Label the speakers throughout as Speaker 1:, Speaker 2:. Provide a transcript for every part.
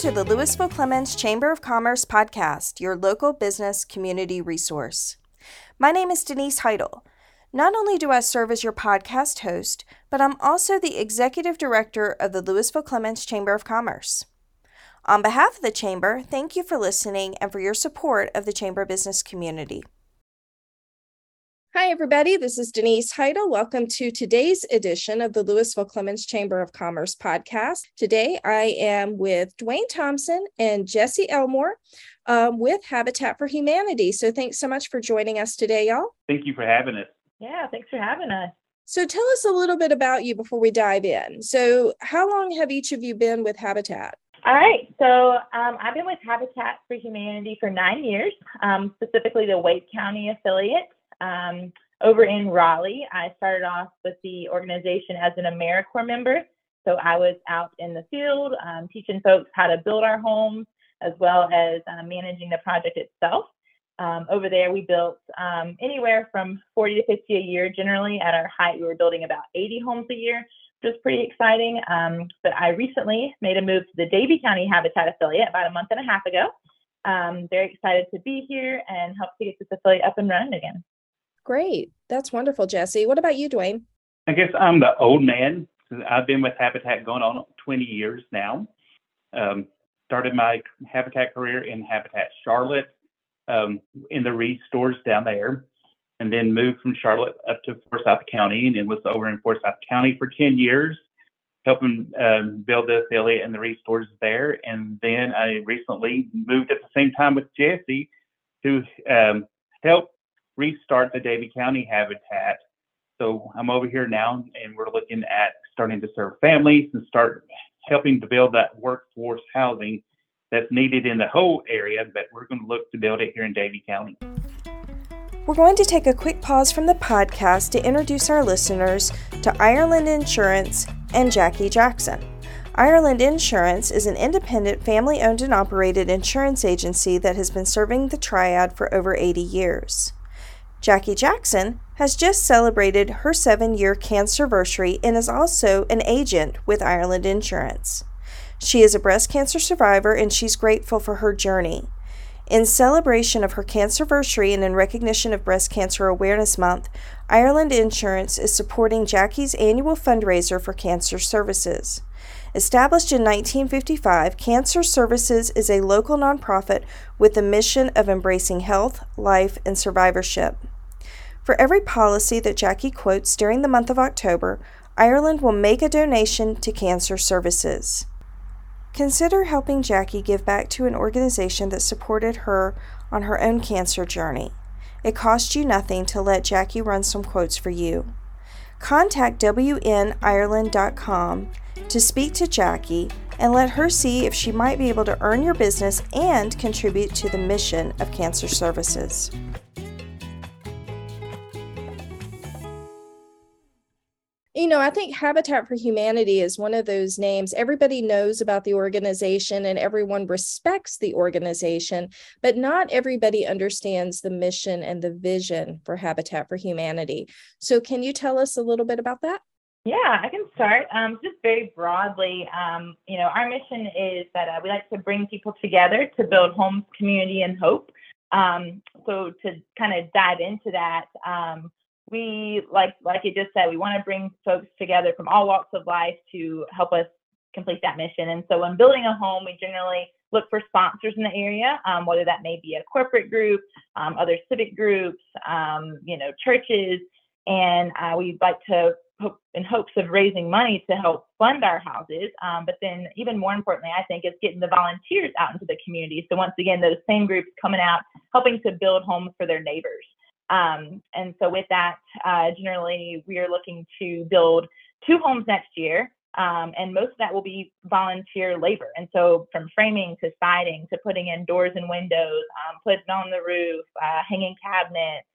Speaker 1: to the Lewisville Clemmons Chamber of Commerce podcast, your local business community resource. My name is Denise Heidel. Not only do I serve as your podcast host, but I'm also the executive director of the Lewisville Clemmons Chamber of Commerce. On behalf of the Chamber, thank you for listening and for your support of the Chamber business community. Hi, everybody. This is Denise Heidel. Welcome to today's edition of the Lewisville Clemmons Chamber of Commerce podcast. Today, I am with Dwayne Thompson and Jessie Elmore um, with Habitat for Humanity. So, thanks so much for joining us today, y'all.
Speaker 2: Thank you for having us.
Speaker 3: Yeah, thanks for having us.
Speaker 1: So, tell us a little bit about you before we dive in. So, how long have each of you been with Habitat?
Speaker 3: All right, so um, I've been with Habitat for Humanity for nine years, um, specifically the Wake County affiliate. Um, over in Raleigh, I started off with the organization as an AmeriCorps member. So I was out in the field um, teaching folks how to build our homes as well as uh, managing the project itself. Um, over there, we built um, anywhere from 40 to 50 a year. Generally, at our height, we were building about 80 homes a year, which was pretty exciting. Um, but I recently made a move to the Davie County Habitat affiliate about a month and a half ago. Um, very excited to be here and help to get this affiliate up and running again.
Speaker 1: Great. That's wonderful, Jessie. What about you, Dwayne?
Speaker 2: I guess I'm the old man. I've been with Habitat going on 20 years now. Um, started my Habitat career in Habitat Charlotte um, in the Restores down there, and then moved from Charlotte up to Forsyth County and then was over in Forsyth County for 10 years, helping um, build the affiliate and the Restores there. And then I recently moved at the same time with Jessie to um, help restart the Davie County habitat. So I'm over here now, and we're looking at starting to serve families and start helping to build that workforce housing that's needed in the whole area, but we're going to look to build it here in Davie County.
Speaker 1: We're going to take a quick pause from the podcast to introduce our listeners to Ireland Insurance and Jackie Jackson. Ireland Insurance is an independent, family owned and operated insurance agency that has been serving the triad for over 80 years. Jackie Jackson has just celebrated her seven year cancer anniversary and is also an agent with Ireland Insurance. She is a breast cancer survivor and she's grateful for her journey. In celebration of her cancer anniversary and in recognition of Breast Cancer Awareness Month, Ireland Insurance is supporting Jackie's annual fundraiser for cancer services. Established in 1955, Cancer Services is a local nonprofit with the mission of embracing health, life, and survivorship. For every policy that Jackie quotes during the month of October, Ireland will make a donation to Cancer Services. Consider helping Jackie give back to an organization that supported her on her own cancer journey. It costs you nothing to let Jackie run some quotes for you. Contact WNIreland.com to speak to Jackie and let her see if she might be able to earn your business and contribute to the mission of Cancer Services. You know, I think Habitat for Humanity is one of those names. Everybody knows about the organization and everyone respects the organization, but not everybody understands the mission and the vision for Habitat for Humanity. So, can you tell us a little bit about that?
Speaker 3: Yeah, I can start. Um, just very broadly, um, you know, our mission is that uh, we like to bring people together to build homes, community, and hope. Um, so to kind of dive into that, um, we like like you just said, we want to bring folks together from all walks of life to help us complete that mission. And so when building a home, we generally look for sponsors in the area, um, whether that may be a corporate group, um, other civic groups, um, you know, churches, and uh, we'd like to hope in hopes of raising money to help fund our houses. Um, but then even more importantly, I think is getting the volunteers out into the community. So once again, those same groups coming out, helping to build homes for their neighbors. Um, and so with that, uh, generally we are looking to build two homes next year. Um, and most of that will be volunteer labor. And so from framing to siding to putting in doors and windows, um, putting on the roof, uh, hanging cabinets,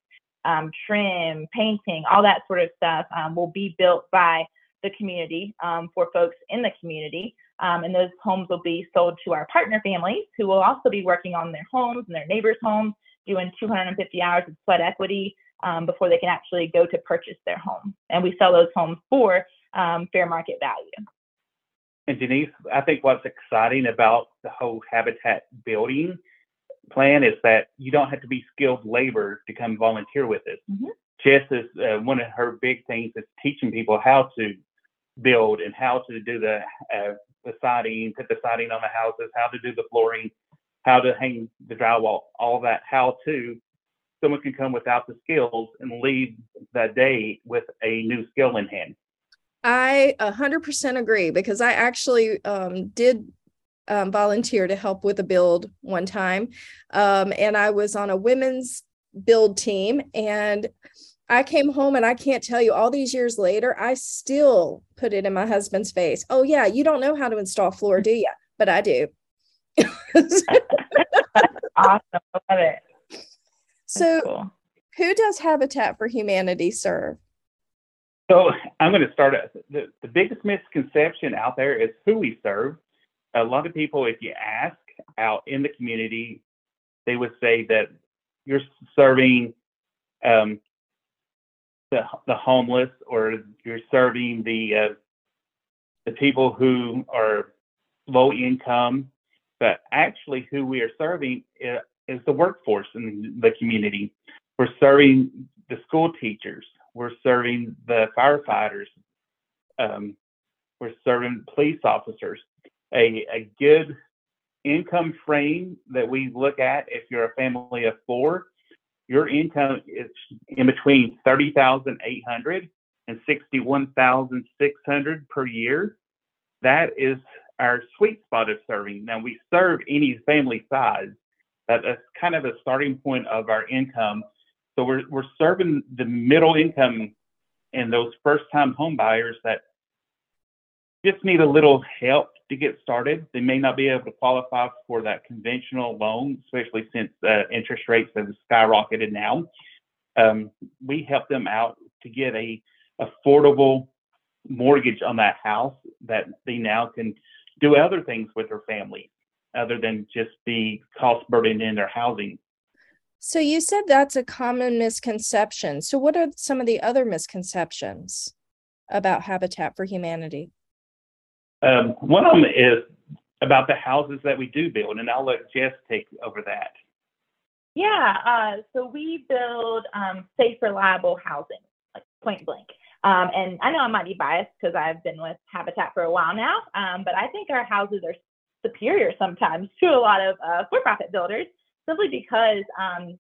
Speaker 3: um, trim, painting, all that sort of stuff um, will be built by the community um, for folks in the community. And those homes will be sold to our partner families who will also be working on their homes and their neighbors' homes doing 250 hours of sweat equity um, before they can actually go to purchase their home. And we sell those homes for um, fair market value.
Speaker 2: and Denise, I think what's exciting about the whole habitat building plan is that you don't have to be skilled labor to come volunteer with us.
Speaker 3: Mhm.
Speaker 2: Jess is uh, one of her big things is teaching people how to build and how to do the uh, the siding, put the siding on the houses, how to do the flooring, how to hang the drywall, all that how to. Someone can come without the skills and leave that day with a new skill in hand.
Speaker 4: I 100% agree because I actually um, did um, volunteer to help with a build one time. Um, and I was on a women's build team. And I came home and I can't tell you all these years later, I still put it in my husband's face. Oh, yeah, you don't know how to install floor, do you? But I do.
Speaker 3: awesome. I love it.
Speaker 4: so,
Speaker 3: cool.
Speaker 4: who does Habitat for Humanity serve?
Speaker 2: So I'm going to start. The, the biggest misconception out there is who we serve. A lot of people, if you ask out in the community, they would say that you're serving um, the the homeless or you're serving the uh, the people who are low income. But actually, who we are serving is, is the workforce in the community. We're serving the school teachers we're serving the firefighters. Um, we're serving police officers. A, a good income frame that we look at if you're a family of four, your income is in between 30,800 and 61,600 per year. That is our sweet spot of serving. Now we serve any family size. That, that's kind of a starting point of our income so we're we're serving the middle income and those first time home buyers that just need a little help to get started. They may not be able to qualify for that conventional loan, especially since uh, interest rates have skyrocketed now. Um, we help them out to get a affordable mortgage on that house that they now can do other things with their family other than just be cost burden in their housing.
Speaker 4: So you said that's a common misconception. So what are some of the other misconceptions about Habitat for Humanity?
Speaker 2: Um, one of them is about the houses that we do build, and I'll let Jess take over that.
Speaker 3: Yeah, uh, so we build um, safe, reliable housing, like point blank. Um, and I know I might be biased because I've been with Habitat for a while now, um, but I think our houses are superior sometimes to a lot of uh, for-profit builders simply because um,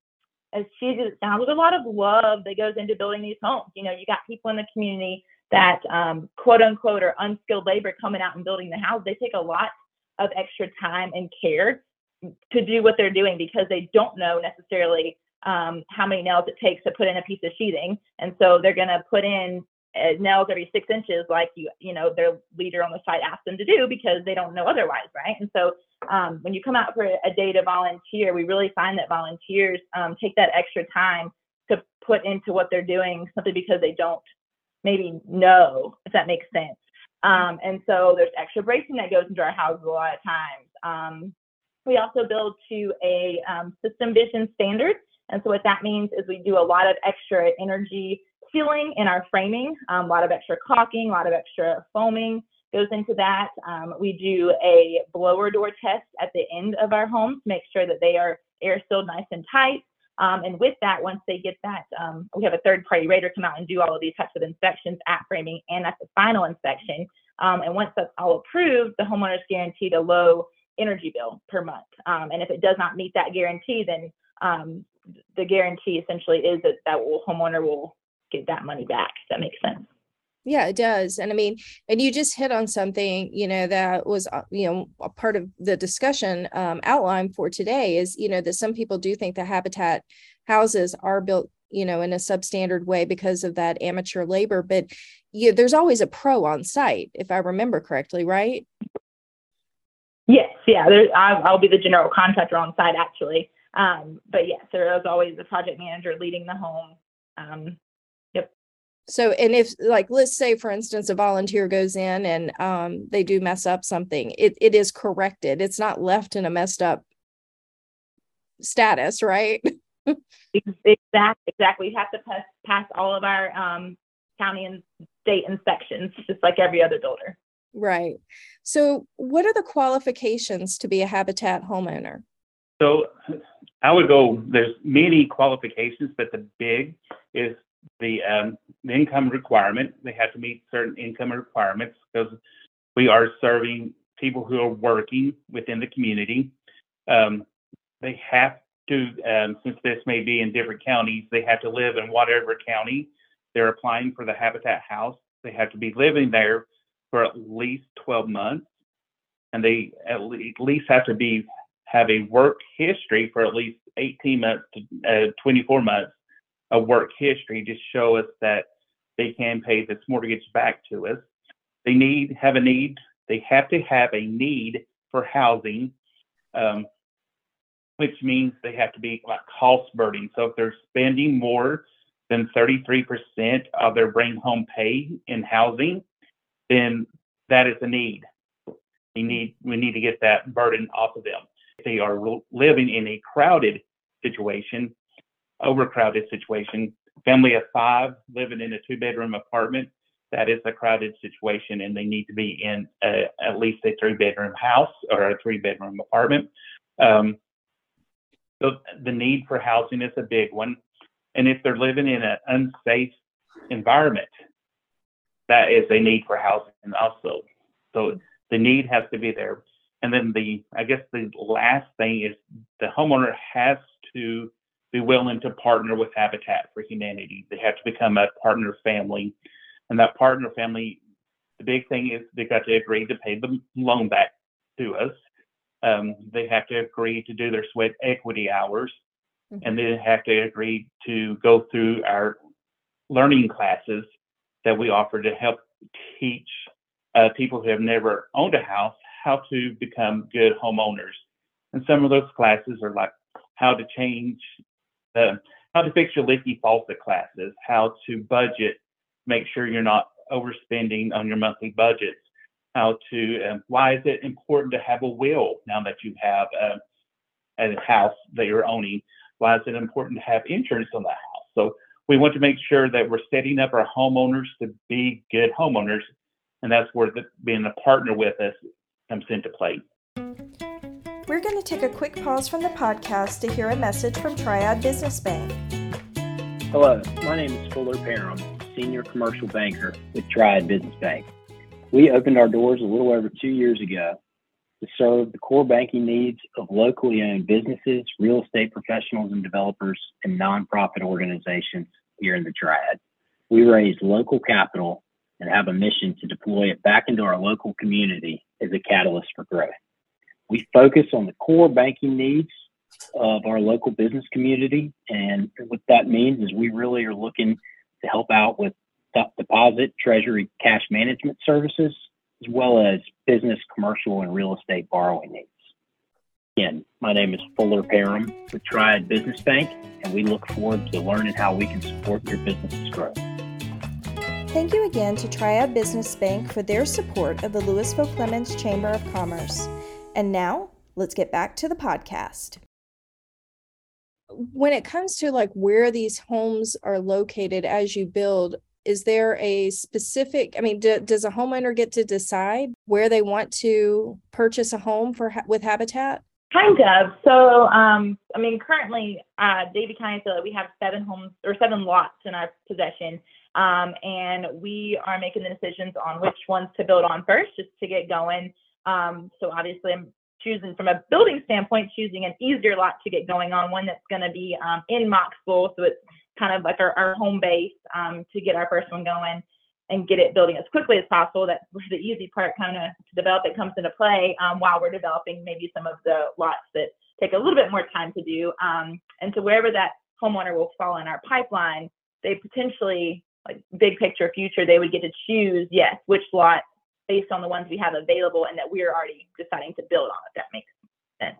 Speaker 3: as cheesy as it sounds, there's a lot of love that goes into building these homes. You know, you got people in the community that um, quote unquote are unskilled labor coming out and building the house. They take a lot of extra time and care to do what they're doing because they don't know necessarily um, how many nails it takes to put in a piece of sheathing. And so they're going to put in nails every six inches, like you, you know, their leader on the site asked them to do because they don't know otherwise, right? And so um, when you come out for a day to volunteer, we really find that volunteers um, take that extra time to put into what they're doing simply because they don't maybe know, if that makes sense. Um, and so there's extra bracing that goes into our houses a lot of times. Um, we also build to a um, SystemVision standard. And so what that means is we do a lot of extra energy sealing in our framing, um, a lot of extra caulking, a lot of extra foaming, goes into that. Um, we do a blower door test at the end of our homes make sure that they are air sealed nice and tight. Um, and with that, once they get that, um, we have a third party rater come out and do all of these types of inspections at framing and at the final inspection. Um, and once that's all approved, the homeowner is guaranteed a low energy bill per month. Um, and if it does not meet that guarantee, then um, the guarantee essentially is that that homeowner will get that money back. If that makes sense.
Speaker 4: Yeah, it does. And I mean, and you just hit on something, you know, that was, uh, you know, a part of the discussion um, outline for today is, you know, that some people do think the habitat houses are built, you know, in a substandard way because of that amateur labor. But yeah, there's always a pro on site, if I remember correctly, right?
Speaker 3: Yes, yeah. There, I'll be the general contractor on site actually. Um, but yes, there is always a project manager leading the home. Um,
Speaker 4: so, and if like, let's say for instance, a volunteer goes in and um, they do mess up something, it, it is corrected. It's not left in a messed up status, right?
Speaker 3: exactly. Exactly. We have to pass, pass all of our um, county and state inspections, just like every other builder.
Speaker 4: Right. So, what are the qualifications to be a habitat homeowner?
Speaker 2: So, I would go. There's many qualifications, but the big is the um, the income requirement. They have to meet certain income requirements because we are serving people who are working within the community. Um, they have to, um, since this may be in different counties, they have to live in whatever county they're applying for the Habitat House. They have to be living there for at least 12 months, and they at least have to be have a work history for at least 18 months to uh, 24 months of work history to show us that they can pay this mortgage back to us. They need have a need. They have to have a need for housing. Um, which means they have to be like cost burden. So if they're spending more than 33% of their bring home pay in housing, then that is a need. We need we need to get that burden off of them. If they are living in a crowded situation, overcrowded situation, family of five living in a two bedroom apartment, that is a crowded situation and they need to be in a, at least a three bedroom house or a three bedroom apartment. Um, so the need for housing is a big one. And if they're living in an unsafe environment, that is a need for housing also. So the need has to be there. And then the, I guess the last thing is the homeowner has to be willing to partner with Habitat for Humanity. They have to become a partner family. And that partner family, the big thing is they got to agree to pay the loan back to us um, they have to agree to do their sweat equity hours, mm-hmm. and they have to agree to go through our learning classes that we offer to help teach uh, people who have never owned a house how to become good homeowners. And some of those classes are like how to change the how to fix your leaky faucet classes, how to budget, make sure you're not overspending on your monthly budgets, how to, um, why is it important to have a will now that you have a, a house that you're owning? Why is it important to have insurance on the house? So we want to make sure that we're setting up our homeowners to be good homeowners, and that's where the, being a partner with us comes into play.
Speaker 4: We're going to take a quick pause from the podcast to hear a message from Triad Business Bank.
Speaker 5: Hello, my name is Fuller Parham, Senior Commercial Banker with Triad Business Bank. We opened our doors a little over two years ago to serve the core banking needs of locally owned businesses, real estate professionals and developers, and nonprofit organizations here in the Triad. We raise local capital and have a mission to deploy it back into our local community as a catalyst for growth. We focus on the core banking needs of our local business community. And what that means is we really are looking to help out with deposit, treasury, cash management services, as well as business, commercial, and real estate borrowing needs. Again, my name is Fuller Parham with Triad Business Bank, and we look forward to learning how we can support your business's growth.
Speaker 4: Thank you again to Triad Business Bank for their support of the Lewisville Clemmons Chamber of Commerce. And now, let's get back to the podcast. When it comes to like where these homes are located as you build is there a specific i mean do, does a homeowner get to decide where they want to purchase a home for with habitat?
Speaker 3: Kind of. So um, i mean currently uh, davie county so we have seven homes or seven lots in our possession um, and we are making the decisions on which ones to build on first just to get going um, so obviously i'm choosing from a building standpoint choosing an easier lot to get going on one that's going to be um, in Mocksville, so it's kind of like our, our home base um, to get our first one going and get it building as quickly as possible. That's the easy part kind of to develop it comes into play um, while we're developing maybe some of the lots that take a little bit more time to do. Um, and so wherever that homeowner will fall in our pipeline, they potentially like big picture future, they would get to choose, yes, which lot based on the ones we have available and that we're already deciding to build on, if that makes sense.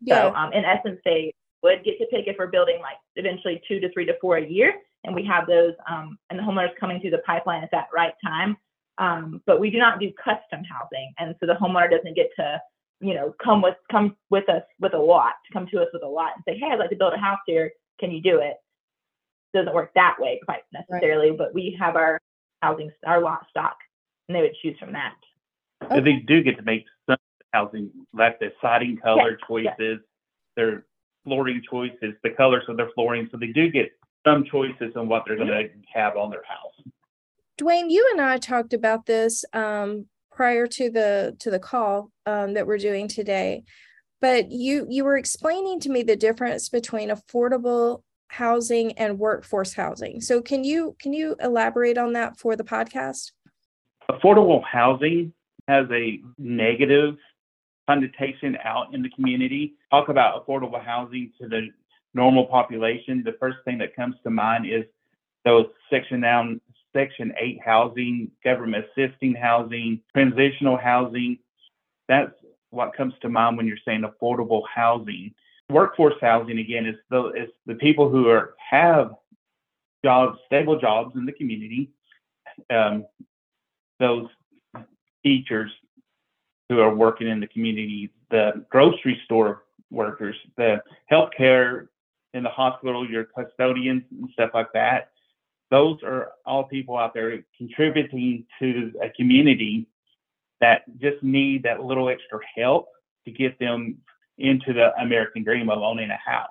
Speaker 3: Yeah. So um, in essence, they would get to pick if we're building like eventually two to three to four a year, and we have those um, and the homeowners coming through the pipeline at that right time. Um, but we do not do custom housing, and so the homeowner doesn't get to you know come with come with us with a lot to come to us with a lot and say, hey, I'd like to build a house here. Can you do it? Doesn't work that way quite necessarily, right. but we have our housing our lot stock, and they would choose from that.
Speaker 2: Okay. They do get to make some housing, like the siding color choices, their flooring choices, the colors of their flooring. So they do get some choices on what they're going to have on their house.
Speaker 4: Dwayne, you and I talked about this um, prior to the to the call um, that we're doing today, but you you were explaining to me the difference between affordable housing and workforce housing. So can you can you elaborate on that for the podcast?
Speaker 2: Affordable housing has a negative connotation out in the community. Talk about affordable housing to the normal population. The first thing that comes to mind is those section down section 8 housing, government assisting housing, transitional housing. That's what comes to mind when you're saying affordable housing. Workforce housing again is the is the people who are have jobs, stable jobs in the community. Um, those teachers who are working in the community, the grocery store workers, the healthcare in the hospital, your custodians and stuff like that. Those are all people out there contributing to a community that just need that little extra help to get them into the American dream of owning a house.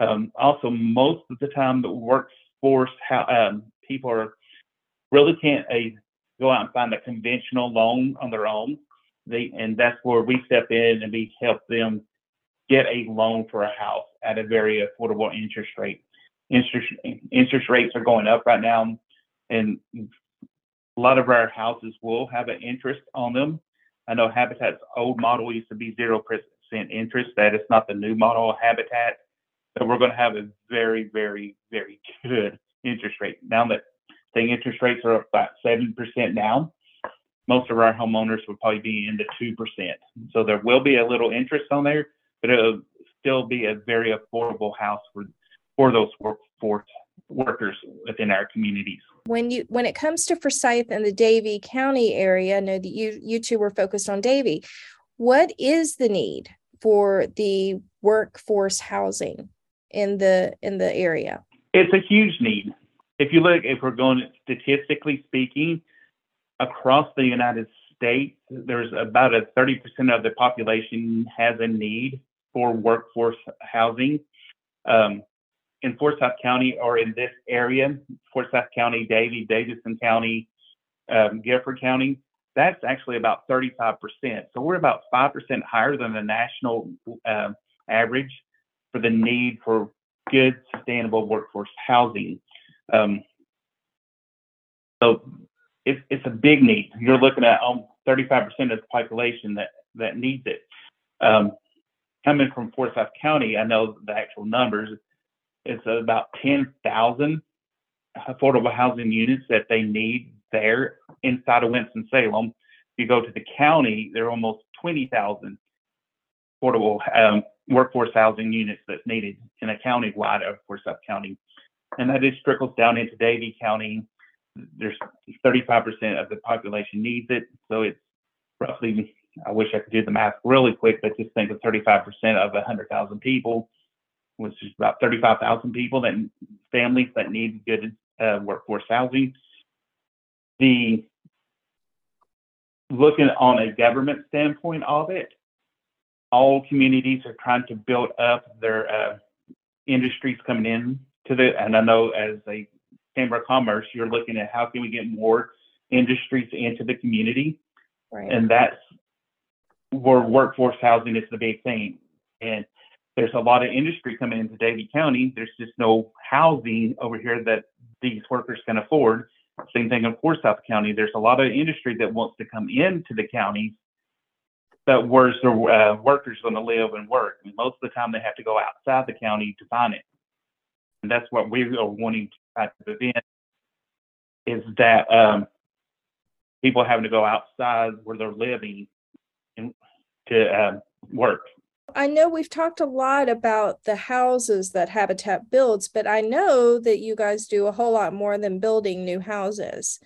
Speaker 2: Um, also, most of the time, the workforce how, um, people are really can't uh, go out and find a conventional loan on their own. They, and that's where we step in and we help them get a loan for a house at a very affordable interest rate. Interest, interest rates are going up right now, and a lot of our houses will have an interest on them. I know Habitat's old model used to be zero percent interest. That is not the new model of Habitat. So we're going to have a very, very, very good interest rate. Now that the interest rates are about seven percent now, most of our homeowners would probably be in the two percent. So there will be a little interest on there, but it'll still be a very affordable house for for those workforce workers within our communities.
Speaker 4: When you when it comes to Forsyth and the Davie County area, I know that you you two were focused on Davie. What is the need for the workforce housing in the in the area?
Speaker 2: It's a huge need. If you look, if we're going statistically speaking, across the United States, there's about a 30% of the population has a need for workforce housing. Um, in Forsyth County or in this area, Forsyth County, Davie, Davidson County, um, Guilford County, that's actually about 35%. So we're about 5% higher than the national uh, average for the need for good, sustainable workforce housing. Um, so it's, it's a big need. You're looking at um, 35% of the population that, that needs it. Um, coming from Forsyth County, I know the actual numbers it's about 10,000 affordable housing units that they need there inside of Winston-Salem. If you go to the county, there are almost 20,000 affordable um, workforce housing units that's needed in a county-wide of Forsyth County. And that just trickles down into Davie County. There's 35% of the population needs it. So it's roughly, I wish I could do the math really quick, but just think of 35% of 100,000 people which is about 35,000 people that families that need good uh, workforce housing. The looking on a government standpoint of it, all communities are trying to build up their uh, industries coming in to the, and I know as a Chamber of Commerce, you're looking at how can we get more industries into the community. Right. And that's where workforce housing is the big thing. And there's a lot of industry coming into Davie County. There's just no housing over here that these workers can afford. Same thing in Forsyth County. There's a lot of industry that wants to come into the counties, but where's the uh, workers going to live and work? I mean, most of the time, they have to go outside the county to find it, and that's what we are wanting to try to prevent. Is that um, people having to go outside where they're living and to uh, work?
Speaker 4: I know we've talked a lot about the houses that Habitat builds, but I know that you guys do a whole lot more than building new houses.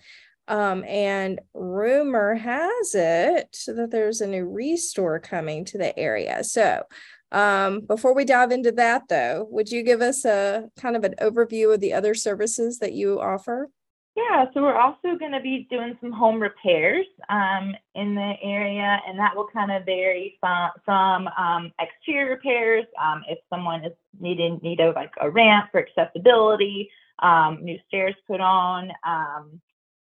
Speaker 4: Um, and rumor has it that there's a new restore coming to the area. So, um, before we dive into that, though, would you give us a kind of an overview of the other services that you offer?
Speaker 3: Yeah, so we're also going to be doing some home repairs um, in the area, and that will kind of vary from, from um, exterior repairs. Um, if someone is needing need of like a ramp for accessibility, um, new stairs put on, um,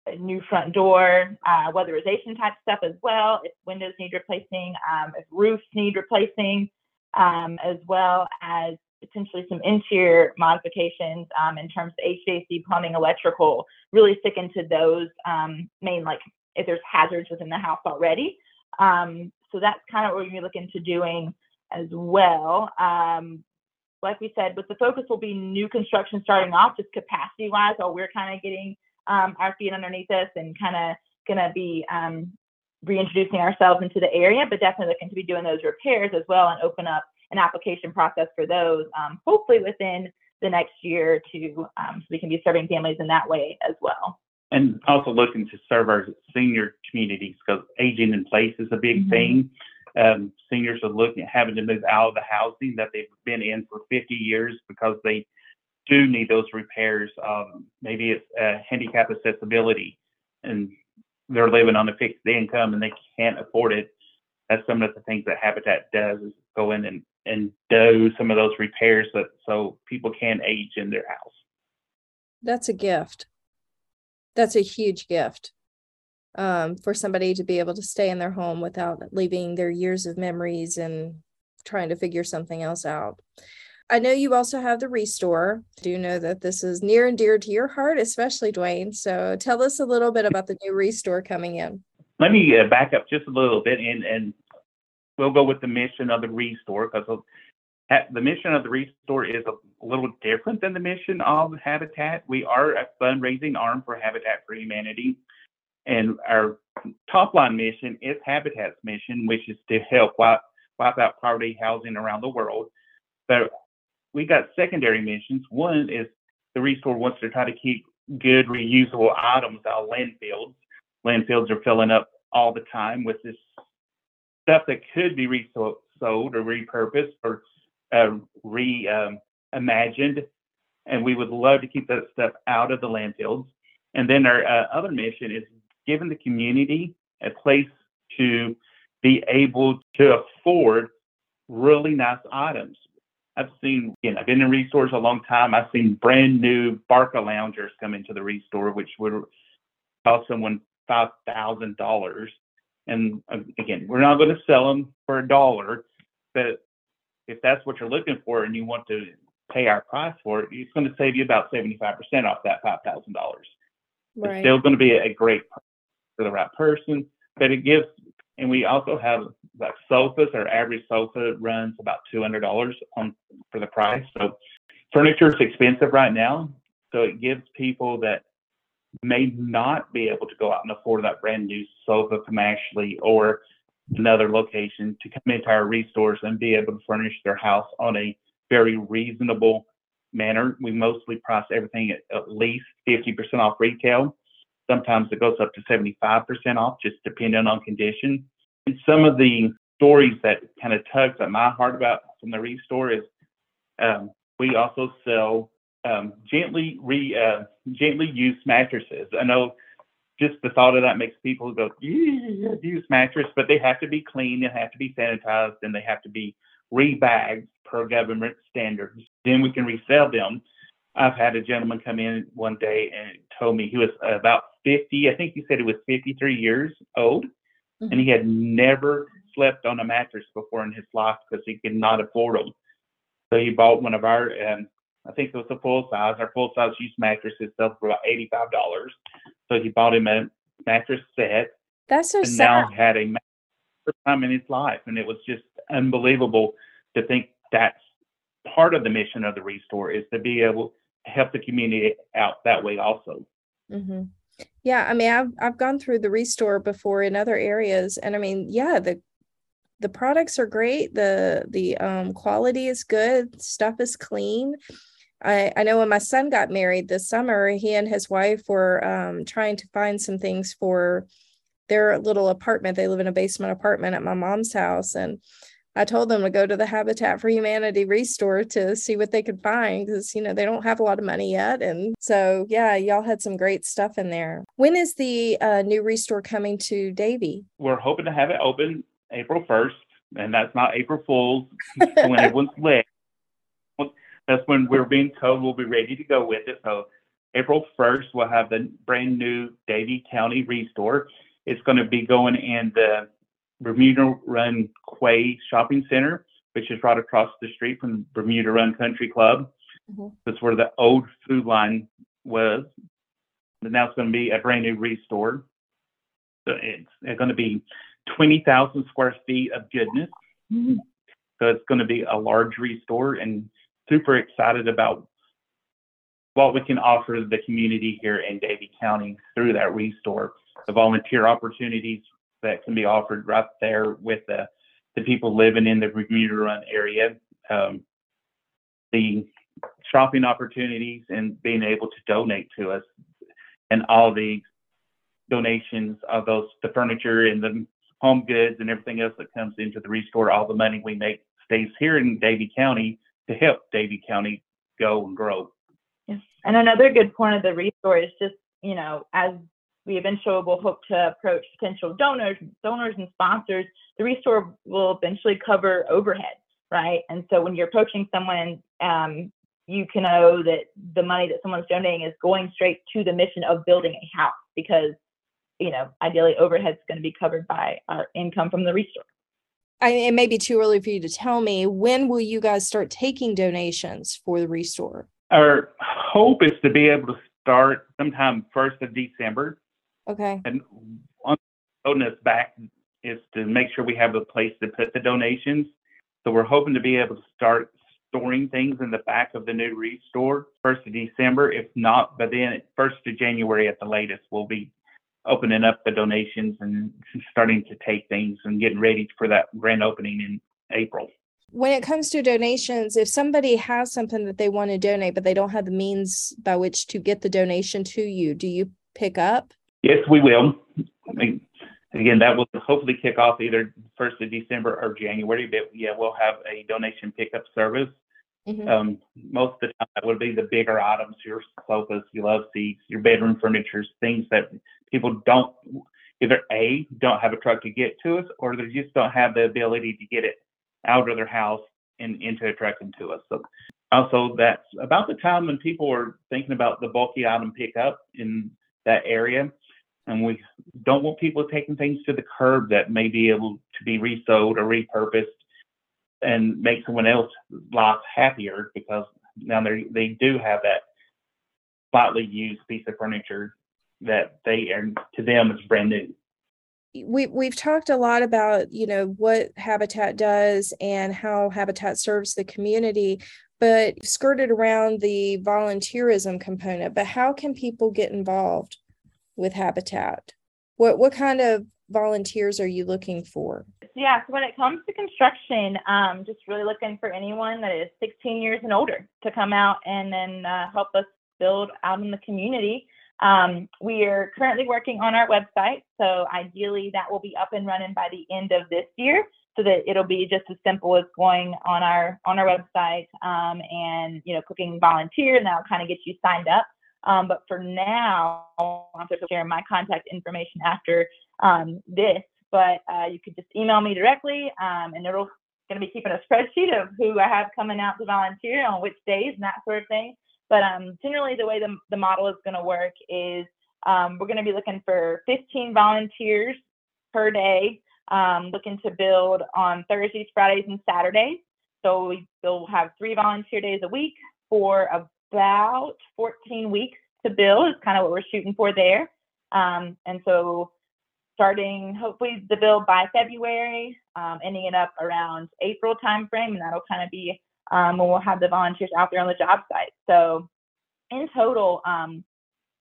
Speaker 3: a new front door, uh, weatherization type stuff as well. If windows need replacing, if roofs need replacing, as well as potentially some interior modifications um, in terms of HVAC, plumbing, electrical, really stick into those um, main, like if there's hazards within the house already. Um, so that's kind of what we're looking to doing as well. Um, like we said, but the focus will be new construction starting off, just capacity wise, while we're kind of getting um, our feet underneath us and kind of going to be um, reintroducing ourselves into the area, but definitely looking to be doing those repairs as well and open up an application process for those, um, hopefully within the next year or two, um, so we can be serving families in that way as well.
Speaker 2: And also looking to serve our senior communities because aging in place is a big mm-hmm. thing. Um, seniors are looking at having to move out of the housing that they've been in for 50 years because they do need those repairs. Um, maybe it's uh, handicap accessibility, and they're living on a fixed income and they can't afford it. That's some of the things that Habitat does is go in and and do some of those repairs that so people can age in their house.
Speaker 4: That's a gift. That's a huge gift um, for somebody to be able to stay in their home without leaving their years of memories and trying to figure something else out. I know you also have the Restore. I do know that this is near and dear to your heart, especially Dwayne. So tell us a little bit about the new Restore coming in.
Speaker 2: Let me uh, back up just a little bit and, and we'll go with the mission of the Restore because the mission of the Restore is a little different than the mission of Habitat. We are a fundraising arm for Habitat for Humanity, and our top line mission is Habitat's mission, which is to help wipe, wipe out poverty housing around the world. But we got secondary missions. One is the Restore wants to try to keep good reusable items out of landfills. Landfills are filling up all the time with this stuff that could be resold or repurposed or uh, reimagined. Um, and we would love to keep that stuff out of the landfills. And then our uh, other mission is giving the community a place to be able to afford really nice items. I've seen, you know, I've been in Restores a long time. I've seen brand new Barcaloungers come into the Restore, which would cost someone five thousand dollars, and uh, again, we're not going to sell them for a dollar, but if that's what you're looking for and you want to pay our price for it, it's going to save you about 75% off that $5,000. Right. It's still going to be a great for the right person, but it gives, and we also have sofas. Our average sofa runs about $200 on for the price. So furniture is expensive right now. So it gives people that may not be able to go out and afford that brand new sofa from Ashley or another location to come into our resource and be able to furnish their house on a very reasonable manner. We mostly price everything at at least 50% off retail. Sometimes it goes up to 75% off, just depending on condition. And some of the stories that kind of tugs at my heart about from the Restore is um, we also sell um, gently re uh, gently used mattresses. I know just the thought of that makes people go use mattress, but they have to be clean, they have to be sanitized, and they have to be rebagged per government standards. Then we can resell them. I've had a gentleman come in one day and told me he was about 50. I think he said he was 53 years old, mm-hmm. and he had never slept on a mattress before in his life because he could not afford them. So he bought one of our um, I think it was a full size. Our full size use mattresses sell for about eighty five dollars. So he bought him a mattress set.
Speaker 4: That's so
Speaker 2: and
Speaker 4: sad.
Speaker 2: now had a first time in his life, and it was just unbelievable to think that's part of the mission of the Restore is to be able to help the community out that way also.
Speaker 4: Mm-hmm. Yeah, I mean, I've I've gone through the Restore before in other areas, and I mean, yeah, the the products are great. the The um, quality is good. Stuff is clean I, I know when my son got married this summer, he and his wife were um, trying to find some things for their little apartment. They live in a basement apartment at my mom's house. And I told them to go to the Habitat for Humanity restore to see what they could find because, you know, they don't have a lot of money yet. And so, yeah, y'all had some great stuff in there. When is the uh, new restore coming to Davie?
Speaker 2: We're hoping to have it open April 1st, and that's not April Fool's when everyone's lit. That's when we're being told we'll be ready to go with it. So, April 1st, we'll have the brand new Davie County restore. It's going to be going in the Bermuda Run Quay Shopping Center, which is right across the street from Bermuda Run Country Club. Mm-hmm. That's where the old Food Lion was. And now it's going to be a brand new restore. So it's, it's going to be 20,000 square feet of goodness. Mm-hmm. So it's going to be a large restore and super excited about what we can offer the community here in Davie County through that restore. The volunteer opportunities that can be offered right there with the, the people living in the Bermuda Run area. Um, the shopping opportunities and being able to donate to us and all the donations of those the furniture and the home goods and everything else that comes into the restore all the money we make stays here in Davie County to help Davie County go and grow.
Speaker 3: Yes. And another good point of the restore is just, you know, as we eventually will hope to approach potential donors, donors and sponsors. The restore will eventually cover overhead, right? And so when you're approaching someone, um, you can know that the money that someone's donating is going straight to the mission of building a house because, you know, ideally overhead's going to be covered by our income from the restore.
Speaker 4: I, it may be too early for you to tell me when will you guys start taking donations for the restore?
Speaker 2: Our hope is to be able to start sometime first of December
Speaker 4: Okay.
Speaker 2: And on holding us back is to make sure we have a place to put the donations. So we're hoping to be able to start storing things in the back of the new restore first of December. If not, but then first of January at the latest, we'll be opening up the donations and starting to take things and getting ready for that grand opening in April.
Speaker 4: When it comes to donations, if somebody has something that they want to donate, but they don't have the means by which to get the donation to you, do you pick up?
Speaker 2: Yes, we will. again, that will hopefully kick off either first of December or January. But yeah, we'll have a donation pickup service. Mm-hmm. Um, most of the time, that would be the bigger items: your sofas, your love seats, your bedroom furniture, things that people don't either a don't have a truck to get to us, or they just don't have the ability to get it out of their house and into a truck and to us. So also that's about the time when people are thinking about the bulky item pickup in that area and we don't want people taking things to the curb that may be able to be resold or repurposed and make someone else's life happier because now they they do have that slightly used piece of furniture that they and to them is brand new.
Speaker 4: We we've talked a lot about you know what habitat does and how habitat serves the community but skirted around the volunteerism component but how can people get involved with Habitat? What what kind of volunteers are you looking for?
Speaker 3: Yeah, so when it comes to construction, um, just really looking for anyone that is 16 years and older to come out and then uh, help us build out in the community. Um, we are currently working on our website, so ideally that will be up and running by the end of this year, so that it'll be just as simple as going on our on our website um, and you know clicking volunteer, and that'll kind of get you signed up. Um, but for now, I'm going to share my contact information after um, this. But uh, you could just email me directly, um, and it'll going to be keeping a spreadsheet of who I have coming out to volunteer on which days and that sort of thing. But um, generally, the way the, the model is going to work is um, we're going to be looking for 15 volunteers per day, um, looking to build on Thursdays, Fridays, and Saturdays. So we will have three volunteer days a week for a about 14 weeks to build is kind of what we're shooting for there. Um, and so starting hopefully the build by February, um, ending it up around April timeframe, and that'll kind of be um, when we'll have the volunteers out there on the job site. So in total, um,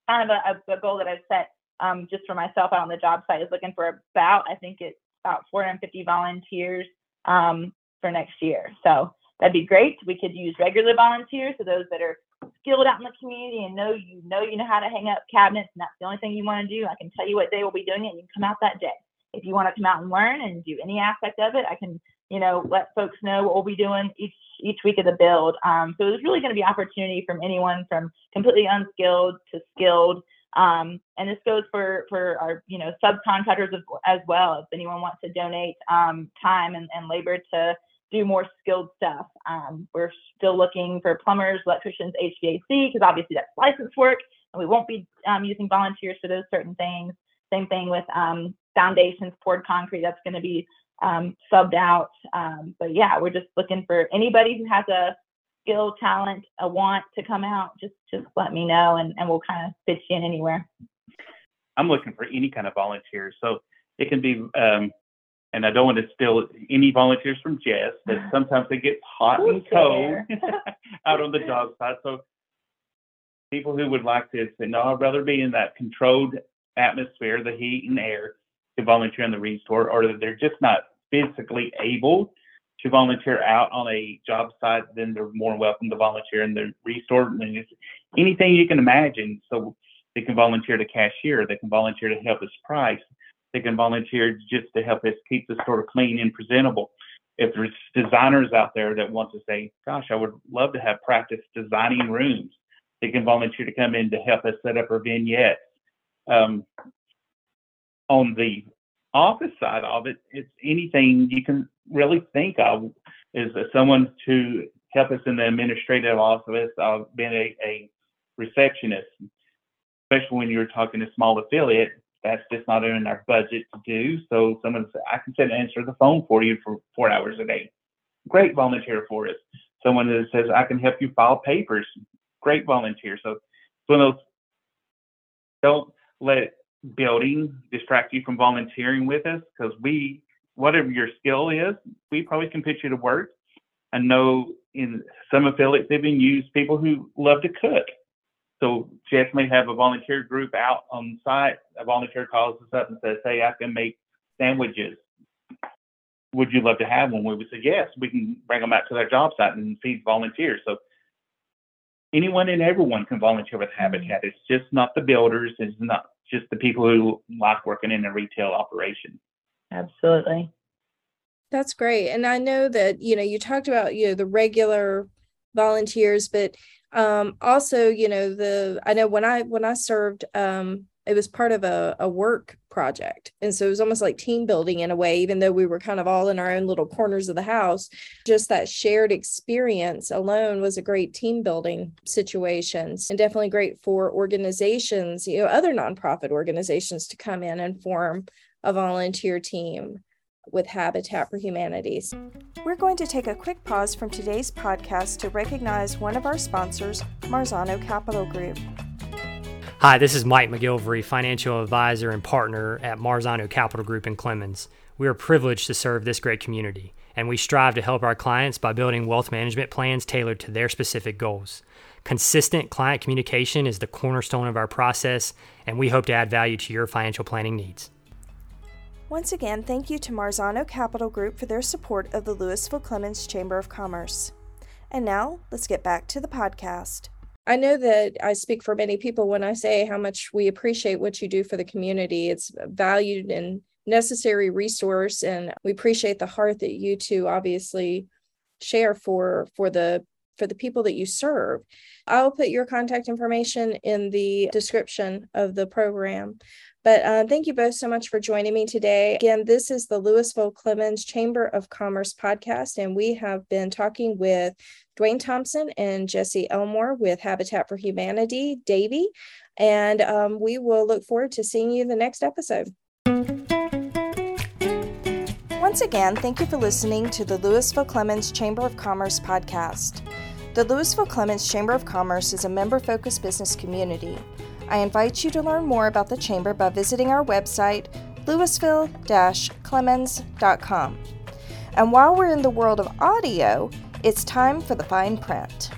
Speaker 3: kind of a, a, goal that I've set um, just for myself out on the job site is looking for about, I think it's about 450 volunteers um, for next year. So that'd be great. We could use regular volunteers, so those that are skilled out in the community and know you know you know how to hang up cabinets and that's the only thing you want to do, I can tell you what day we'll be doing it and you can come out that day. If you want to come out and learn and do any aspect of it, I can you know, let folks know what we'll be doing each each week of the build. Um, so there's really going to be opportunity from anyone from completely unskilled to skilled. Um, and this goes for for our you know subcontractors as, well. If anyone wants to donate um, time and, and labor to do more skilled stuff, um, we're still looking for plumbers, electricians, HVAC because obviously that's license work, and we won't be um, using volunteers for those certain things. Same thing with um, foundations, poured concrete. That's going to be um, subbed out. Um, but yeah, we're just looking for anybody who has a skill, talent, a want to come out. Just just let me know, and, and we'll kind of fit you in anywhere.
Speaker 2: I'm looking for any kind of volunteers. So it can be, um, and I don't want to steal any volunteers from Jess, but sometimes it gets hot and cold out on the job site. So people who would like to say, no, I'd rather be in that controlled atmosphere, the heat and air, to volunteer in the restore, or that they're just not physically able to volunteer out on a job site, then they're more welcome to volunteer in the restore. And it's anything you can imagine. So they can volunteer to cashier, they can volunteer to help us price, they can volunteer just to help us keep the store clean and presentable. If there's designers out there that want to say, gosh, I would love to have practice designing rooms, they can volunteer to come in to help us set up our vignettes. Um, on the office side of it, it's anything you can really think of is someone to help us in the administrative office. I've been a, a receptionist, especially when you're talking a small affiliate. That's just not in our budget to do. So someone said, I can sit and answer the phone for you for four hours a day. Great volunteer for us. Someone that says, I can help you file papers. Great volunteer. So it's one of those, don't let building distract you from volunteering with us because we, whatever your skill is, we probably can put you to work. I know in some affiliates they've been used people who love to cook. So Jeff may have a volunteer group out on site. A volunteer calls us up and says, "Hey, I can make sandwiches. Would you love to have one?" We would say, "Yes, we can bring them out to their job site and feed volunteers." So anyone and everyone can volunteer with Habitat. It's just not the builders. It's not just the people who like working in a retail operation.
Speaker 3: Absolutely.
Speaker 4: That's great. And I know that, you know, you talked about, you know, the regular volunteers, but um also, you know, the I know when I when I served um it was part of a, a work project. And so it was almost like team building in a way, even though we were kind of all in our own little corners of the house. Just that shared experience alone was a great team building situation and definitely great for organizations, you know, other nonprofit organizations to come in and form a volunteer team with Habitat for Humanities. We're going to take a quick pause from today's podcast to recognize one of our sponsors, Marzano Capital Group.
Speaker 6: Hi, this is Mike McGilvery, financial advisor and partner at Marzano Capital Group in Clemmons. We are privileged to serve this great community, and we strive to help our clients by building wealth management plans tailored to their specific goals. Consistent client communication is the cornerstone of our process, and we hope to add value to your financial planning needs.
Speaker 4: Once again, thank you to Marzano Capital Group for their support of the Lewisville Clemmons Chamber of Commerce. And now, let's get back to the podcast. I know that I speak for many people when I say how much we appreciate what you do for the community. It's a valued and necessary resource, and we appreciate the heart that you two obviously share for for the for the people that you serve. I'll put your contact information in the description of the program. But uh, thank you both so much for joining me today. Again, this is the Lewisville Clemmons Chamber of Commerce podcast, and we have been talking with Dwayne Thompson and Jessie Elmore with Habitat for Humanity, Davie. And um, we will look forward to seeing you the next episode. Once again, thank you for listening to the Lewisville Clemmons Chamber of Commerce podcast. The Lewisville Clemmons Chamber of Commerce is a member focused business community. I invite you to learn more about the Chamber by visiting our website, lewisville clemmons.com. And while we're in the world of audio, it's time for the fine print.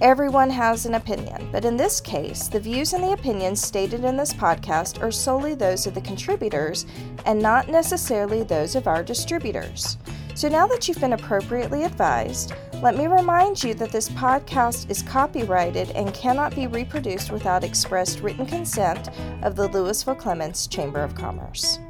Speaker 4: Everyone has an opinion, but in this case, the views and the opinions stated in this podcast are solely those of the contributors and not necessarily those of our distributors. So now that you've been appropriately advised, let me remind you that this podcast is copyrighted and cannot be reproduced without expressed written consent of the Lewisville Clemmons Chamber of Commerce.